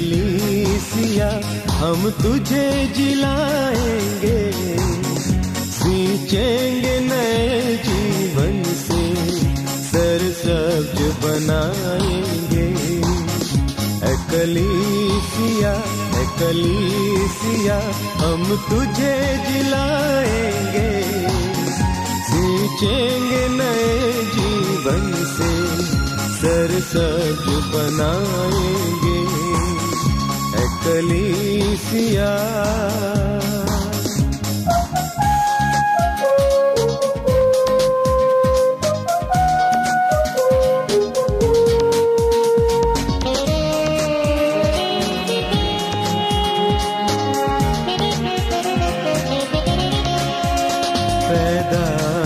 कलीसिया, हम तुझे जिलाएँगे, सींचेंगे नए जीवन से सरसब्ज बनाएँगे। कलीसिया कलीसिया, हम तुझे जिलाएँगे, सींचेंगे नए जीवन से सरसब्ज बनाएँगे। Φελίσια. Υπότιτλοι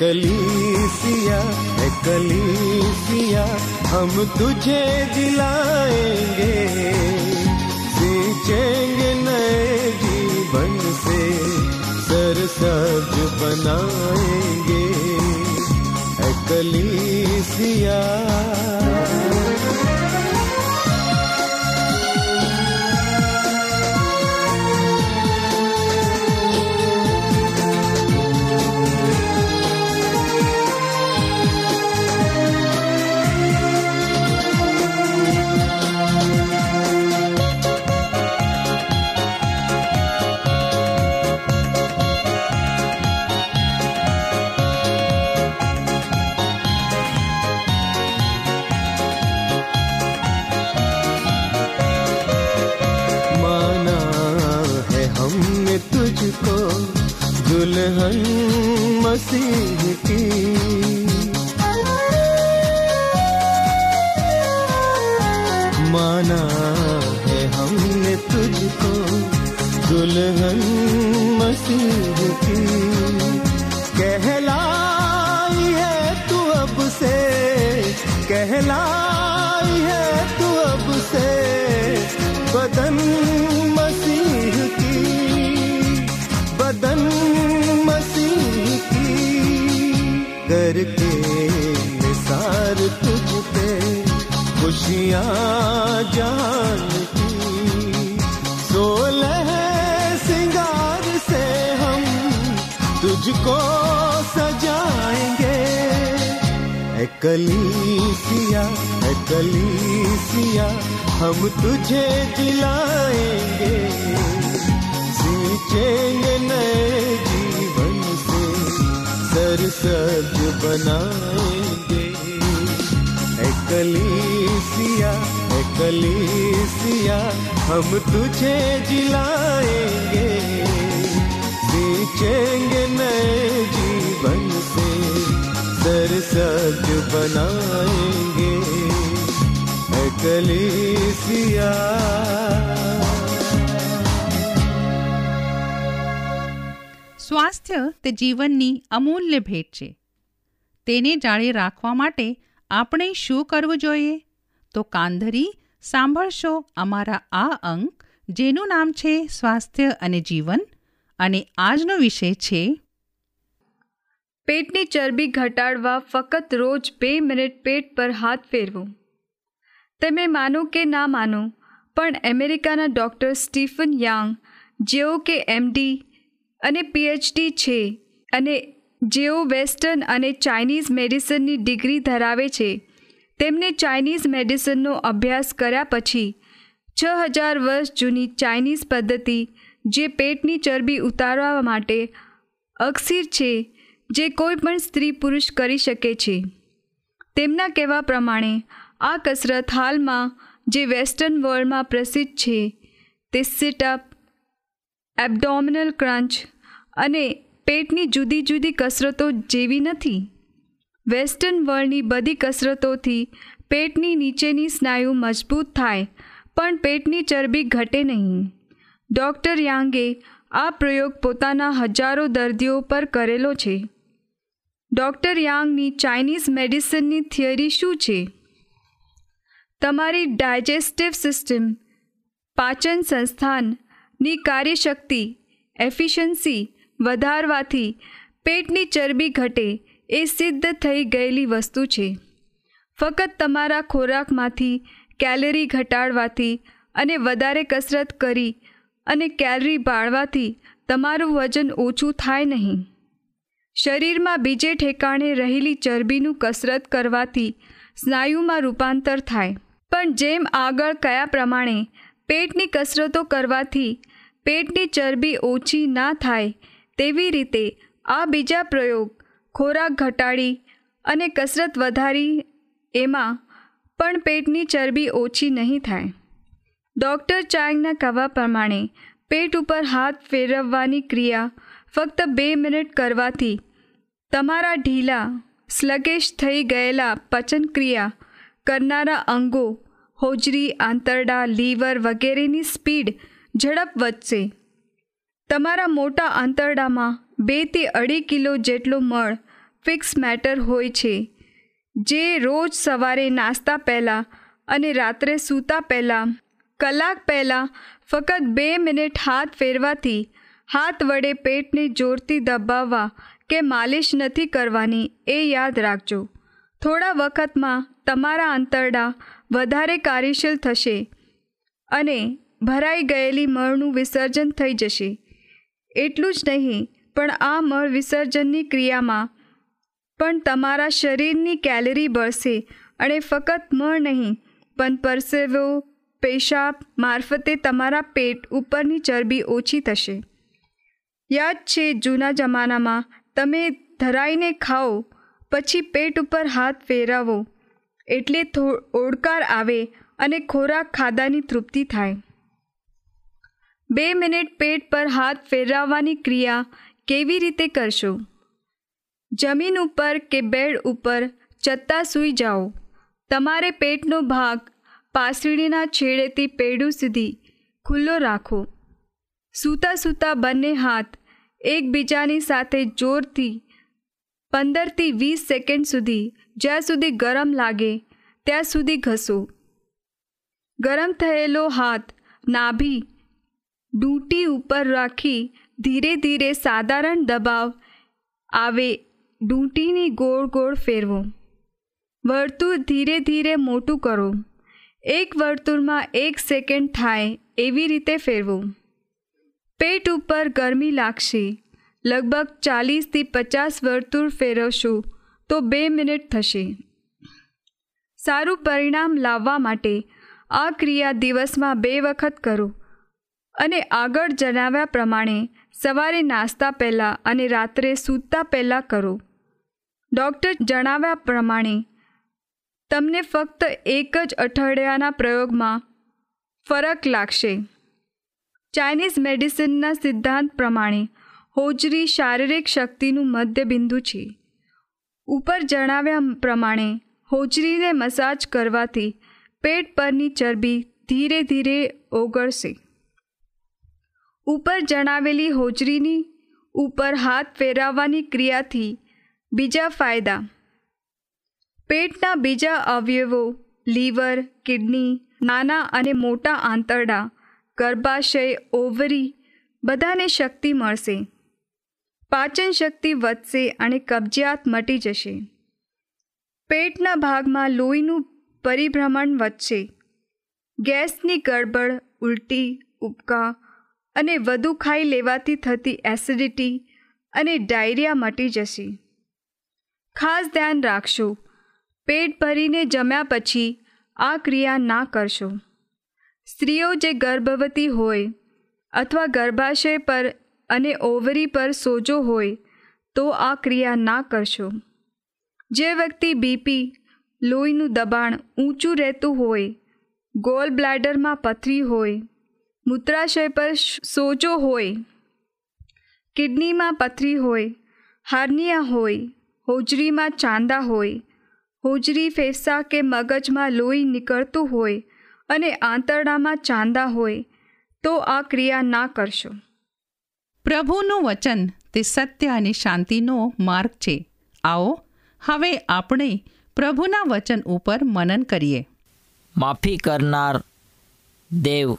कलीसिया है कलीसिया हम तुझे दिलाएँगे। सींचेंगे नए जीवन से सरसब्ज बनाएँगे। है कलीसिया। दुल्हन मसीह की खुशियाँ जान सोलह सिंगार से हम तुझको सजाएँगे। कलीसिया कलीसिया, हम तुझे दिलाएँगे। सींचेंगे नए जीवन से सरसब्ज बनाएँगे। कलीसिया ए कलीसिया हम तुझे जिलाएंगे सींचेंगे नए जीवन से सज बनाएंगे है कलीसिया સ્વાસ્થ્ય તે જીવનની અમૂલ્ય ભેટ છે તેને જાળી રાખવા માટે આપણે શું કરવું જોઈએ? તો કાંધરી સાંભળશો અમારા આ અંક, જેનું નામ છે સ્વાસ્થ્ય અને જીવન, અને આજનો વિષય છે પેટની ચરબી ઘટાડવા ફક્ત રોજ બે મિનિટ પેટ પર હાથ ફેરવો. તમે માનો કે ના માનો, પણ અમેરિકાના ડૉક્ટર સ્ટીફન યાંગ, જેઓ કે એમડી અને પીએચડી છે અને જેઓ વેસ્ટર્ન અને ચાઇનીઝ મેડિસિનની ડિગ્રી ધરાવે છે, તેમને ચાઇનીઝ મેડિસિનનો અભ્યાસ કર્યા પછી છ હજાર વર્ષ જૂની ચાઇનીઝ પદ્ધતિ જે પેટની ચરબી ઉતારવા માટે અક્ષીર છે, જે કોઈ પણ સ્ત્રી પુરુષ કરી શકે છે. તેમના કહેવા પ્રમાણે, આ કસરત હાલમાં જે વેસ્ટર્ન વર્લ્ડમાં પ્રસિદ્ધ છે, તે સિટઅપ એબડોમિનલ ક્રંચ અને પેટની જુદી જુદી કસરતો જેવી નથી. વેસ્ટર્ન વર્લ્ડની બધી કસરતોથી પેટની નીચેની સ્નાયુ મજબૂત થાય, પણ પેટની ચરબી ઘટે નહીં. ડૉક્ટર યાંગે આ પ્રયોગ પોતાના હજારો દર્દીઓ પર કરેલો છે. ડૉક્ટર યાંગની ચાઇનીઝ મેડિસિનની થિયરી શું છે? તમારી ડાયજેસ્ટિવ સિસ્ટમ, પાચન સંસ્થાનની કાર્યશક્તિ, એફિશિયન્સી વધારવાથી પેટની ચરબી ઘટે એ સિદ્ધ થઈ ગયેલી વસ્તુ છે. ફક્ત તમારા ખોરાકમાંથી કેલરી ઘટાડવાથી અને વધારે કસરત કરી અને કેલરી બાળવાથી તમારું વજન ઓછું થાય નહીં. શરીરમાં બીજે ઠેકાણે રહેલી ચરબીનું કસરત કરવાથી સ્નાયુમાં રૂપાંતર થાય. પણ જેમ આગળ કયા પ્રમાણે પેટની કસરતો કરવાથી પેટની ચરબી ઓછી ના થાય તેવી રીતે આ બીજા પ્રયોગ ખોરાક ઘટાડી અને કસરત વધારી એમાં પણ પેટની ચરબી ઓછી નહીં થાય. ડૉક્ટર ચાંગના કહેવા પ્રમાણે, પેટ ઉપર હાથ ફેરવવાની ક્રિયા ફક્ત બે મિનિટ કરવાથી તમારા ઢીલા, સ્લગેશ થઈ ગયેલા પચનક્રિયા કરનારા અંગો, હોજરી, આંતરડા, લીવર વગેરેની સ્પીડ ઝડપ વધશે. તમારા મોટા આંતરડામાં બેથી અઢી કિલો જેટલો મળ ફિક્સ મેટર હોય છે, જે રોજ સવારે નાસ્તા પહેલાં અને રાત્રે સૂતા પહેલાં, કલાક પહેલાં ફક્ત બે મિનિટ હાથ ફેરવાથી હાથ વડે પેટને જોરથી દબાવવા કે માલિશ નથી કરવાની એ યાદ રાખજો. થોડા વખતમાં તમારા આંતરડા વધારે કાર્યશીલ થશે અને ભરાઈ ગયેલી મળનું વિસર્જન થઈ જશે. એટલું જ નહીં, પણ આ મળ વિસર્જનની ક્રિયામાં. પણ તમારા શરીરની કેલરી બળશે અને ફક્ત મળ નહીં, પણ પરસેવો, પેશાબ મારફતે તમારા પેટ ઉપરની ચરબી ઓછી થશે. યાદ છે, જૂના જમાનામાં તમે ધરાઈને ખાઓ, પછી પેટ ઉપર હાથ ફેરવો. એટલે ઓડકાર આવે અને ખોરાક ખાધાની તૃપ્તિ થાય. બે મિનિટ પેટ પર હાથ ફેરવવાની ક્રિયા કેવી રીતે કરશો? જમીન ઉપર કે બેડ ઉપર ચત્તા સૂઈ જાઓ. તમારે પેટનો ભાગ પાસળીના છેડેથી પેડું સુધી ખુલ્લો રાખો. સૂતા સૂતા બંને હાથ એકબીજાની સાથે જોરથી પંદરથી વીસ સેકન્ડ સુધી જ્યાં સુધી ગરમ લાગે ત્યાં સુધી ઘસો. ગરમ થયેલો હાથ નાભી ડૂંટી ઉપર રાખી ધીરે ધીરે સાધારણ દબાવ આવે ડૂંટીની ગોળ ગોળ ફેરવો. વર્તુળ ધીરે ધીરે મોટું કરો. એક વર્તુળમાં એક સેકન્ડ થાય એવી રીતે ફેરવો. પેટ ઉપર ગરમી લાગશે. લગભગ ચાલીસથી પચાસ વર્તુળ ફેરવશો તો બે મિનિટ થશે. સારું પરિણામ લાવવા માટે આ ક્રિયા દિવસમાં બે વખત કરો. અને આગળ જણાવ્યા પ્રમાણે સવારે નાસ્તા પહેલાં અને રાત્રે સૂતા પહેલાં કરો. ડૉક્ટર જણાવ્યા પ્રમાણે તમને ફક્ત એક જ અઠવાડિયાના પ્રયોગમાં ફરક લાગશે. ચાઇનીઝ મેડિસિનના સિદ્ધાંત પ્રમાણે હોજરી શારીરિક શક્તિનું મધ્યબિંદુ છે. ઉપર જણાવ્યા પ્રમાણે હોજરીને મસાજ કરવાથી પેટ પરની ચરબી ધીરે ધીરે ઓગળશે. ઉપર જણાવેલી હોજરીની ઉપર હાથ ફેરવવાની ક્રિયાથી બીજા ફાયદા. પેટના બીજા અવયવો, લીવર, કિડની, નાના અને મોટા આંતરડા, ગર્ભાશય, ઓવરી બધાને શક્તિ મળશે. પાચન શક્તિ વધશે અને કબજિયાત મટી જશે. પેટના ભાગમાં લોહીનું પરિભ્રમણ વધશે. ગેસની ગડબડ, ઉલટી ઉપકા અને વધુ ખાઈ લેવાથી થતી એસિડિટી અને ડાયરિયા મટી જશે. ખાસ ધ્યાન રાખશો. પેટ ભરીને જમ્યા પછી આ ક્રિયા ના કરશો. સ્ત્રીઓ જે ગર્ભવતી હોય અથવા ગર્ભાશય પર અને ઓવરી પર સોજો હોય તો આ ક્રિયા ના કરશો. જે વ્યક્તિ બીપી, લોહીનું દબાણ ઊંચું રહેતું હોય, ગોલ બ્લેડરમાં પથરી હોય મૂત્રાશય પર સોજો હોય કિડનીમાં પથરી હોય હાર્નિયા હોય હોજરીમાં ચાંદા હોય હોજરી ફેફસા કે મગજમાં લોહી નીકળતું હોય અને આંતરડામાં ચાંદા હોય તો આ ક્રિયા ના કરશો. પ્રભુનું વચન તે સત્ય અને શાંતિનો માર્ગ છે. આવો હવે આપણે પ્રભુના વચન ઉપર મનન કરીએ. માફી કરનાર દેવ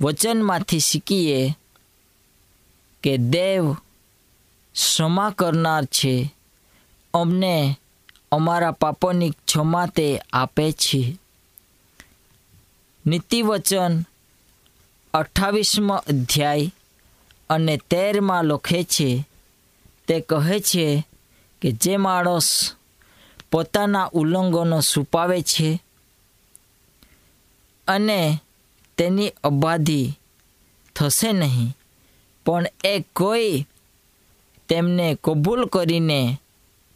વચનમાંથી શીખીએ કે દેવ ક્ષમા કરનાર છે. અમને અમારા પાપોની ક્ષમા તે આપે છે. નીતિવચન અઠ્ઠાવીસમો અધ્યાય અને તેરમાં લખે છે, તે કહે છે કે જે માણસ પોતાના ઉલ્લંઘનો છુપાવે છે અને તેની અબાધી થશે નહીં. પણ એ કોઈ તેમને કબૂલ કરીને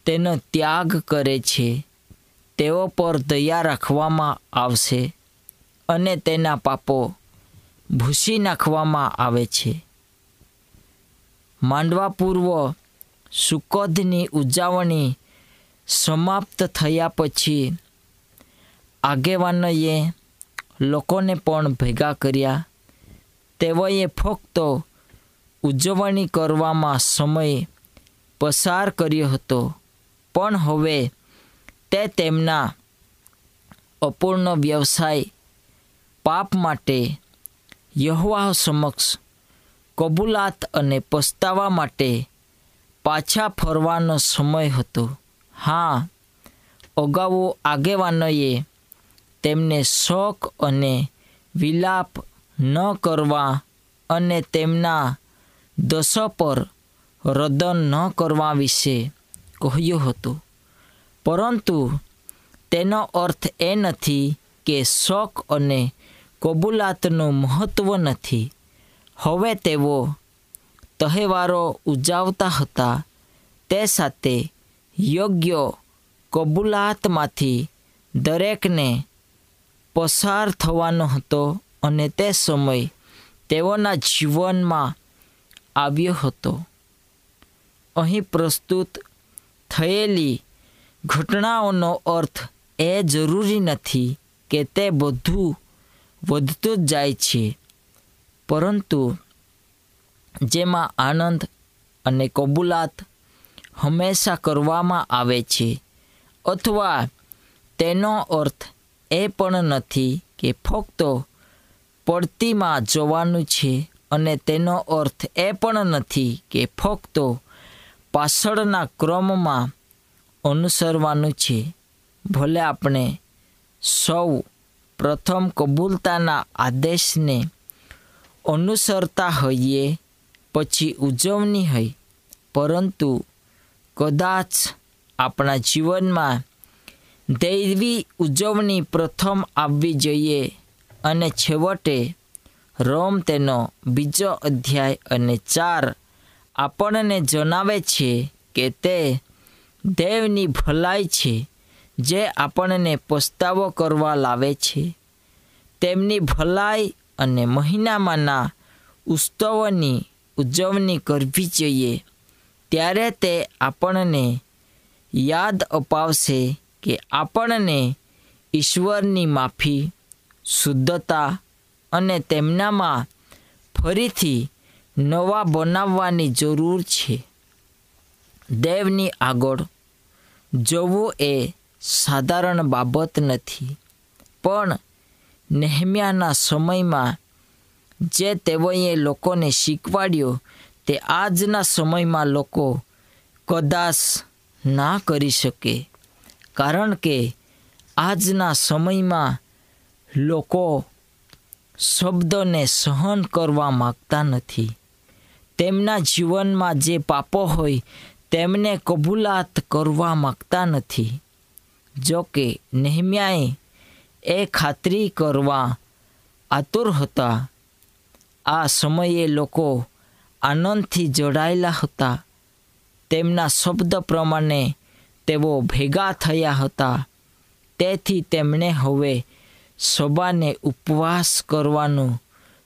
તેનો ત્યાગ કરે છે. તેઓ પર દયા રાખવામાં આવશે અને તેના પાપો ભૂસી નાખવામાં આવે છે. માંડવા પૂર્વ સુકોધની ઉજવણી સમાપ્ત થયા પછી આગેવાનોએ લોકોને પણ ભેગા કર્યા. તેઓએ ફક્ત ઉજવણી કરવામાં સમય પસાર કર્યો હતો. પણ હવે તે તેમના અપૂર્ણ વ્યવસાય પાપ માટે યહવાહ સમક્ષ કબૂલાત અને પસ્તાવા માટે પાછા ફરવાનો સમય હતો. હા, અગાઉ આગેવાનોએ તેમને શોક અને વિલાપ ન કરવા અને તેમના દશો પર રદન ન કરવા વિશે કહ્યું હતું. પરંતુ તેનો અર્થ એ નથી કે શોક અને કબૂલાતનું મહત્ત્વ નથી. હવે તેઓ તહેવારો ઉજવતા હતા. તે સાથે યોગ્ય કબૂલાતમાંથી દરેકને પસાર થવાનો હતો અને તે સમય તેઓના જીવનમાં આવ્યો હતો. અહીં પ્રસ્તુત થયેલી ઘટનાઓનો અર્થ એ જરૂરી નથી કે તે બધું વધતું જ જાય છે, પરંતુ જેમાં આનંદ અને કબૂલાત હંમેશા કરવામાં આવે છે, અથવા તેનો અર્થ એ પણ નથી કે ફક્ત પડતીમાં જોવાનું છે અને તેનો અર્થ એ પણ નથી કે ફક્ત પાછળના ક્રમમાં અનુસરવાનું છે. ભલે આપણે સૌ પ્રથમ કબૂલતાના આદેશને અનુસરતા હોઈએ, પછી ઉજવણી હોય, પરંતુ કદાચ આપણા જીવનમાં દૈવી ઉજવણી પ્રથમ આવવી જોઈએ અને છેવટે રોમ તેનો બીજો અધ્યાય અને ચાર આપણને જણાવે છે કે તે દેવની ભલાઈ છે, જે આપણને પસ્તાવો કરવા લાવે છે. તેમની ભલાઈ અને મહિનામાંના ઉત્સવોની ઉજવણી કરવી જોઈએ. ત્યારે તે આપણને યાદ અપાવશે કે આપણને ઈશ્વરની માફી, શુદ્ધતા અને તેમનામાં ફરીથી નવા બનાવવાની જરૂર છે. દેવની આગળ જવું એ સાધારણ બાબત નથી, પણ નેહમ્યાના સમયમાં જે તેઓએ લોકોને શીખવાડ્યો તે આજના સમયમાં લોકો કદાચ ના કરી શકે. કારણ કે આજના સમયમાં લોકો શબ્દને સહન કરવા માગતા નથી. તેમના જીવનમાં જે પાપો હોય, તેમને કબૂલાત કરવા માગતા નથી. જો કે નેહમ્યાએ એ ખાતરી કરવા આતુર હતા. આ સમયે લોકો આનંદથી જોડાયેલા હતા. તેમના શબ્દ પ્રમાણે તેઓ ભેગા થયા હતા. તેથી તેમણે હવે સભાને ઉપવાસ કરવાનું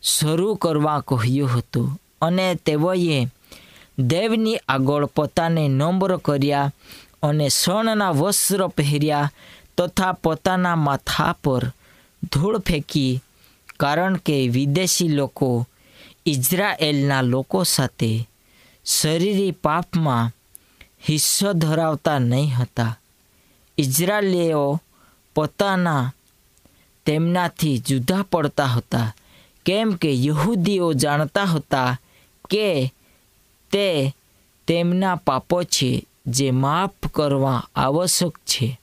શરૂ કરવા કહ્યું હતું અને તેઓએ દેવની આગળ પોતાને નમ્ર કર્યા અને શણના વસ્ત્ર પહેર્યા તથા પોતાના માથા પર ધૂળ ફેંકી, કારણ કે વિદેશી લોકો ઇઝરાયેલના લોકો સાથે શરીરી પાપમાં હિસ્સો ધરાવતા નહીં હતા. ઇઝરાયેલીઓ પોતાના તેમનાથી જુદા પડતા હતા. કેમ કે યહૂદીઓ જાણતા હતા કે તે તેમના પાપો છે જે માફ કરવા આવશ્યક છે.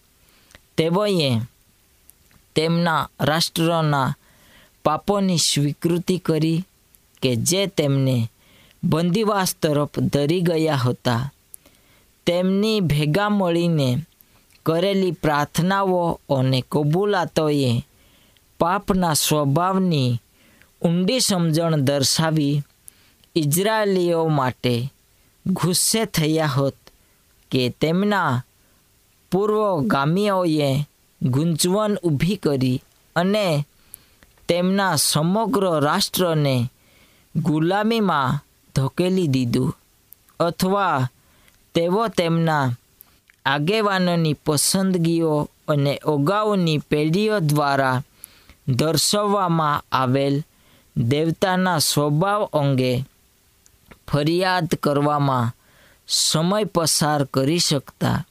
તેઓએ તેમના રાષ્ટ્રના પાપોની સ્વીકૃતિ કરી કે જે તેમને બંદીવાસ તરફ ધરી ગયા હતા. તેમની ભેગા મળીને કરેલી પ્રાર્થનાઓ અને કબૂલાતોએ પાપના સ્વભાવની ઊંડી સમજણ દર્શાવી ઇઝરાયેલીઓ માટે ગુસ્સે થયા હોત કે તેમના પૂર્વગામીઓએ ગૂંચવણ ઊભી કરી અને તેમના સમગ્ર રાષ્ટ્રને ગુલામીમાં ધકેલી દીધું. અથવા તેઓ તેમના આગેવાનોની પસંદગીઓ અને અગાઉની પેઢીઓ દ્વારા દર્શાવવામાં આવેલ દેવતાના સ્વભાવ અંગે ફરિયાદ કરવામાં સમય પસાર કરી શકતા.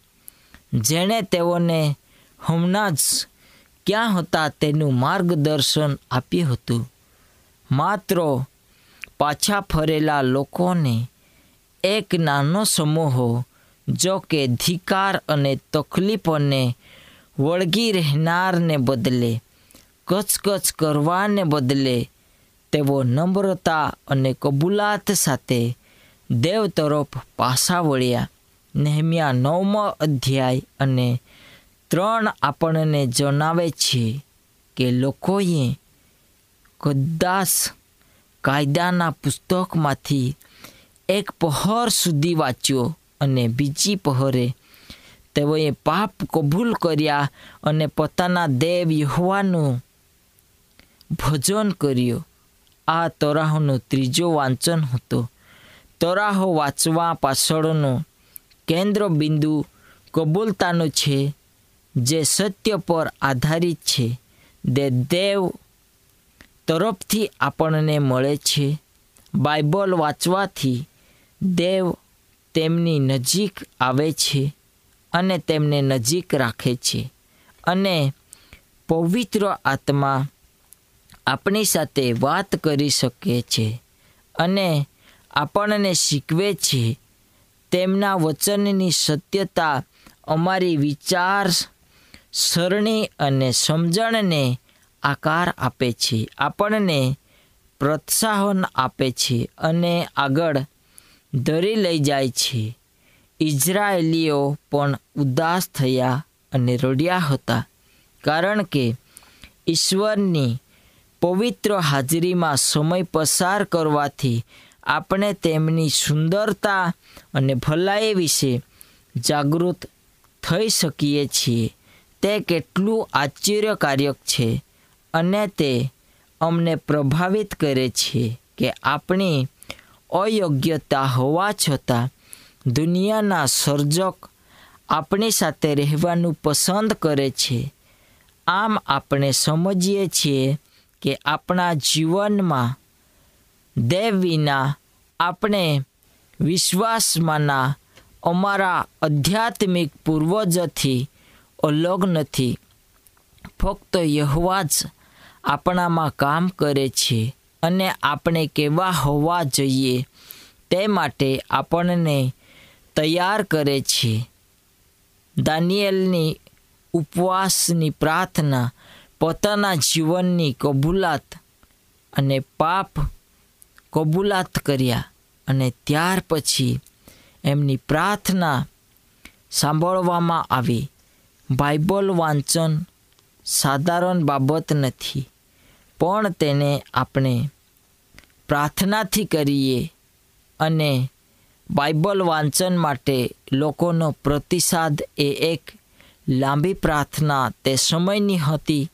જેણે તેઓને હમણાં જ ક્યાં હતા તેનું માર્ગદર્શન આપ્યું હતું. માત્ર પાછા ફરેલા લોકોને એક નાનો સમૂહ, જો કે ધિકાર અને તકલીફોને વળગી રહેનારને બદલે, કચકચ કરવાને બદલે, તેઓ નમ્રતા અને કબૂલાત સાથે દેવ તરફ પાછા વળ્યા. નેહમ્યા નવમો અધ્યાય અને ત્રણ આપણને જણાવે છે કે લોકોએ કદાચ કાયદાના પુસ્તકમાંથી એક પહોર સુધી વાંચ્યો અને બીજી પહોરે તેઓએ પાપ કબૂલ કર્યા અને પોતાના દેવ યહોવાનું ભજન કર્યું. આ તરાહોનો ત્રીજો વાંચન હતો. તરાહો વાંચવા પાછળનો કેન્દ્ર બિંદુ કબૂલતાનો છે, જે સત્ય પર આધારિત છે દે દેવ તરફથી આપણને મળે છે. બાઇબલ વાંચવાથી દેવ તેમની નજીક આવે છે અને તેમને નજીક રાખે છે અને પવિત્ર આત્મા આપણી સાથે વાત કરી શકે છે અને આપણને શીખવે છે તેમના વચનની સત્યતા અમારી વિચાર, સરણી અને સમજણને આકાર આપે છે. આપણને પ્રોત્સાહન આપે છે અને આગળ ધરી લઈ જાય છે. ઇઝરાયેલીઓ પણ ઉદાસ થયા અને રડ્યા હતા. કારણ કે ઈશ્વરની પવિત્ર હાજરીમાં સમય પસાર કરવાથી આપણે તેમની સુંદરતા અને ભલાઈ વિશે જાગૃત થઈ શકીએ છીએ. તે કેટલું આશ્ચર્યકારક છે અને તે અમને પ્રભાવિત કરે છે કે આપણી અયોગ્યતા હોવા છતાં દુનિયાના સર્જક આપણી સાથે રહેવાનું પસંદ કરે છે. આમ આપણે સમજીએ છીએ કે આપણા જીવનમાં દેવ વિના આપણે વિશ્વાસમાંના અમારા આધ્યાત્મિક પૂર્વજથી અલગ નથી. ફક્ત યહવા જ આપણામાં કામ કરે છે. અને આપણે કેવા હોવા જોઈએ તે માટે આપણને તૈયાર કરે છે. દાનિયેલની ઉપવાસની પ્રાર્થના, પોતાના જીવનની કબૂલાત અને પાપ કબૂલાત કર્યા અને ત્યાર પછી એમની પ્રાર્થના સાંભળવામાં આવી. બાઇબલ વાંચન સાધારણ બાબત નથી. પણ તેને આપણે પ્રાર્થનાથી કરીએ અને બાઇબલ વાંચન માટે લોકોનો પ્રતિસાદ એ એક લાંબી પ્રાર્થના તે સમયની હતી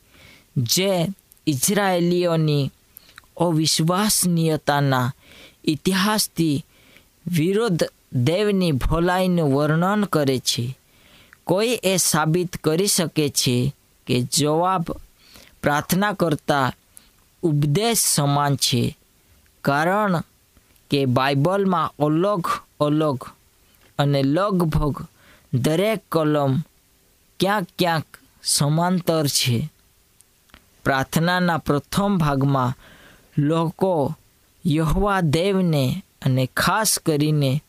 જે ઇઝરાયેલીઓની અવિશ્વસનીયતાના ઇતિહાસથી વિરોધ દેવની ભલાઈનું વર્ણન કરે છે. કોઈ એ સાબિત કરી શકે છે કે જવાબ પ્રાર્થના કરતા ઉપદેશ સમાન છે. કારણ કે બાઇબલમાં અલગ અલગ અને લગભગ દરેક કલમ ક્યાંક ક્યાંક સમાંતર છે. પ્રાર્થનાના પ્રથમ ભાગમાં લોકો યહવા દેવને અને ખાસ કરીને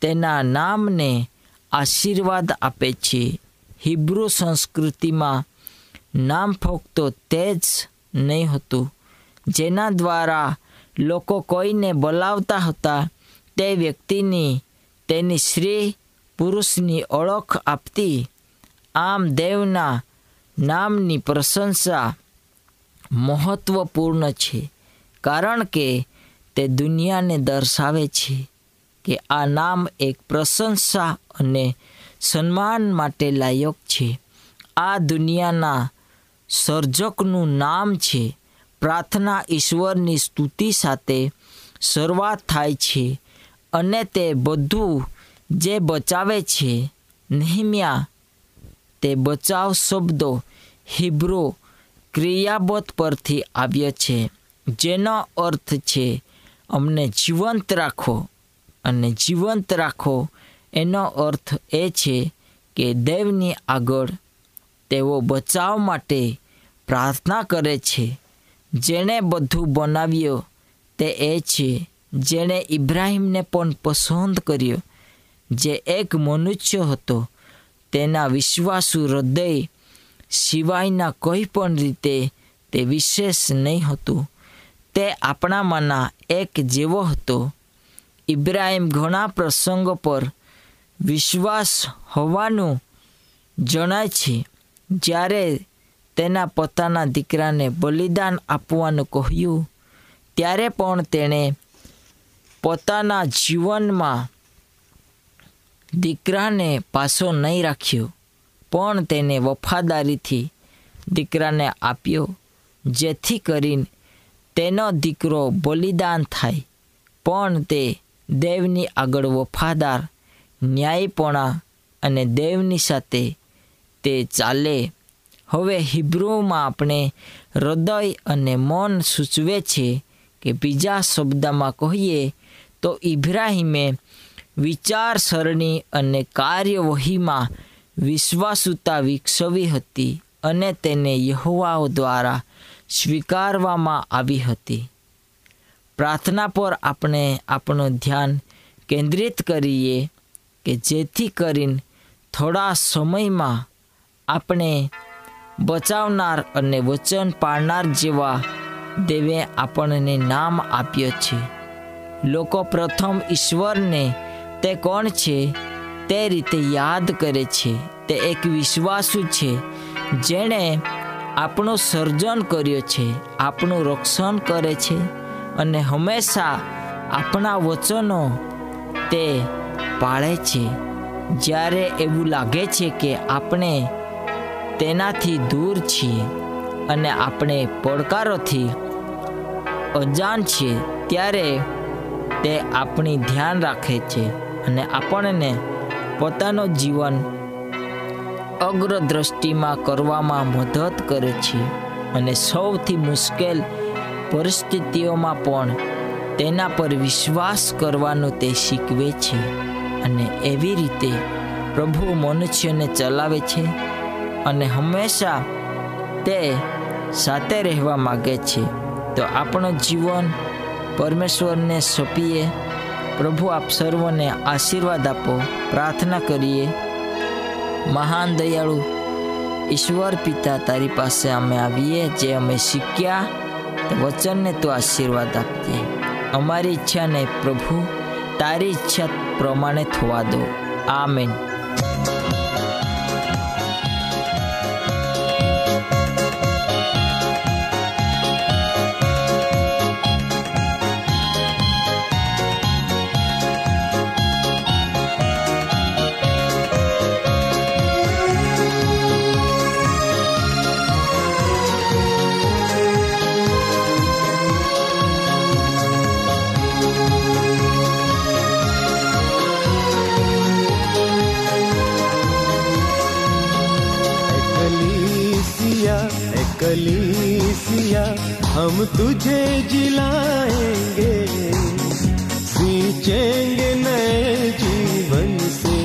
તેના નામને આશીર્વાદ આપે છે. હિબ્રુ સંસ્કૃતિમાં નામ ફક્ત તે જ નહીં હતું. જેના દ્વારા લોકો કોઈને બોલાવતા હતા, તે વ્યક્તિની તેની સ્ત્રી પુરુષની ઓળખ આપતી. આમ દેવના નામની પ્રશંસા મહત્વપૂર્ણ છે, કારણ કે તે દુનિયાને દર્શાવે છે કે આ નામ એક પ્રશંસા અને સન્માન માટે લાયક છે. આ દુનિયાના સર્જકનું નામ છે પ્રાર્થના ઈશ્વરની સ્તુતિ સાથે શરૂઆત થાય છે અને તે બધું જે બચાવે છે, નહિમ્યા તે બચાવ શબ્દો હિબ્રો ક્રિયાબોધ પરથી આવ્યો છે, જેનો અર્થ છે, અમને જીવંત રાખો અને જીવંત રાખો. એનો અર્થ એ છે કે દેવની આગળ તેઓ બચાવ માટે પ્રાર્થના કરે છે. જેણે બધું બનાવ્યું તે એ છે, જેણે ઇબ્રાહીમને પણ પસંદ કર્યો. જે એક મનુષ્ય હતો, તેના વિશ્વાસુ હૃદય સિવાયના કોઈ પણ રીતે તે વિશેષ નહીં હતું. તે આપણામાંના એક જેવો હતો. ઇબ્રાહીમ ઘણા પ્રસંગો પર વિશ્વાસ હોવાનું જણાય છે. જ્યારે તેના પોતાના દીકરાને બલિદાન આપવાનું કહ્યું. ત્યારે પણ તેણે પોતાના જીવનમાં દીકરાને પાછો નહીં રાખ્યો, પણ તેને વફાદારીથી દીકરાને આપ્યો, જેથી કરીને તેનો દીકરો બલિદાન થાય, પણ તે દેવની આગળ વફાદાર, ન્યાયપણા અને દેવની સાથે તે ચાલે. હવે હિબ્રુમાં આપણે હૃદય અને મન સૂચવે છે કે બીજા શબ્દમાં કહીએ તો ઇબ્રાહિમે વિચારસરણી અને કાર્યવહીમાં વિશ્વાસુતા વિકસવી હતી અને તેને યહોવાઓ દ્વારા સ્વીકારવામાં આવી હતી. પ્રાર્થના પર આપણે આપણું ધ્યાન કેન્દ્રિત કરીએ કે જેથી કરીને થોડા સમયમાં આપણે બચાવનાર અને વચન પાળનાર જેવા દેવે આપણને નામ આપ્યો છે. લોકો પ્રથમ ઈશ્વરને તે કોણ છે? તે રીતે યાદ કરે છે. તે એક વિશ્વાસુ છે, જેણે આપણું સર્જન કર્યું છે, આપણું રક્ષણ કરે છે અને હંમેશા આપણા વચનો તે પાળે છે. જ્યારે એવું લાગે છે કે આપણે તેનાથી દૂર છીએ અને આપણે પડકારોથી અજાણ છીએ ત્યારે તે આપણી ધ્યાન રાખે છે અને આપણને પોતાનું જીવન અગ્રદ્રષ્ટિમાં કરવામાં મદદ કરે છે અને સૌથી મુશ્કેલ પરિસ્થિતિઓમાં પણ તેના પર વિશ્વાસ કરવાનું તે શીખવે છે અને એવી રીતે પ્રભુ મનુષ્યને ચલાવે છે અને હંમેશા તે સાથે રહેવા માગે છે. તો આપણું જીવન પરમેશ્વરને સોંપીએ. પ્રભુ આપ સર્વને આશીર્વાદ આપો. પ્રાર્થના કરીએ. મહાન દયાળુ ઈશ્વર પિતા, તારી પાસે અમે આવીએ, જે અમે શીખ્યા. વચનને તું આશીર્વાદ આપજે. અમારી ઈચ્છાને પ્રભુ, તારી ઈચ્છા પ્રમાણે થવા દો. આમેન. हम तुझे जिलाएंगे सींचेंगे नए जीवन से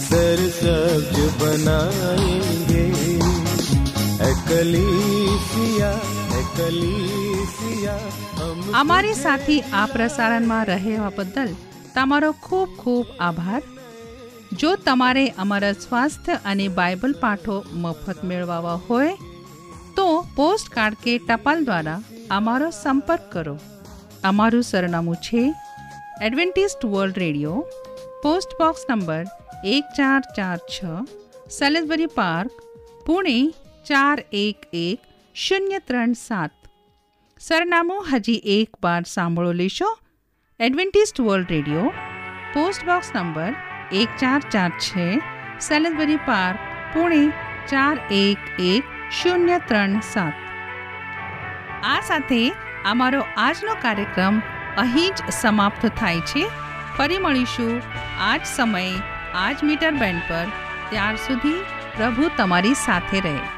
सरसब्ज बनाएंगे ए कलीसिया ए कलीसिया हम અમારી સાથી આ પ્રસારણમાં રહેવા બદલ તમારો ખૂબ ખૂબ આભાર જો તમારે અમારા સ્વાસ્થ્ય અને બાઇબલ પાઠો મફત મેળવવા હોય તો પોસ્ટ કાર્ડ કે ટપાલ દ્વારા અમારો સંપર્ક કરો. અમારું સરનામું છે Adventist World Radio, post box number એક ચાર ચાર છ, સેલેસબરી પાર્ક, પુણે ચાર એક એક, શૂન્ય ત્રણ સાત. સરનામું હજી એક વાર સાંભળો લેશો. Adventist World Radio, post box number એક ચાર ચાર છે, સેલેસબરી પાર્ક, પુણે ચાર એક એક, શૂન્ય ત્રણ સાત. આ સાથે અમારો આજનો કાર્યક્રમ અહીં જ સમાપ્ત થાય છે. ફરી મળીશું આ જ સમયે આ મીટર બેન્ડ પર. ત્યાર સુધી પ્રભુ તમારી સાથે રહે.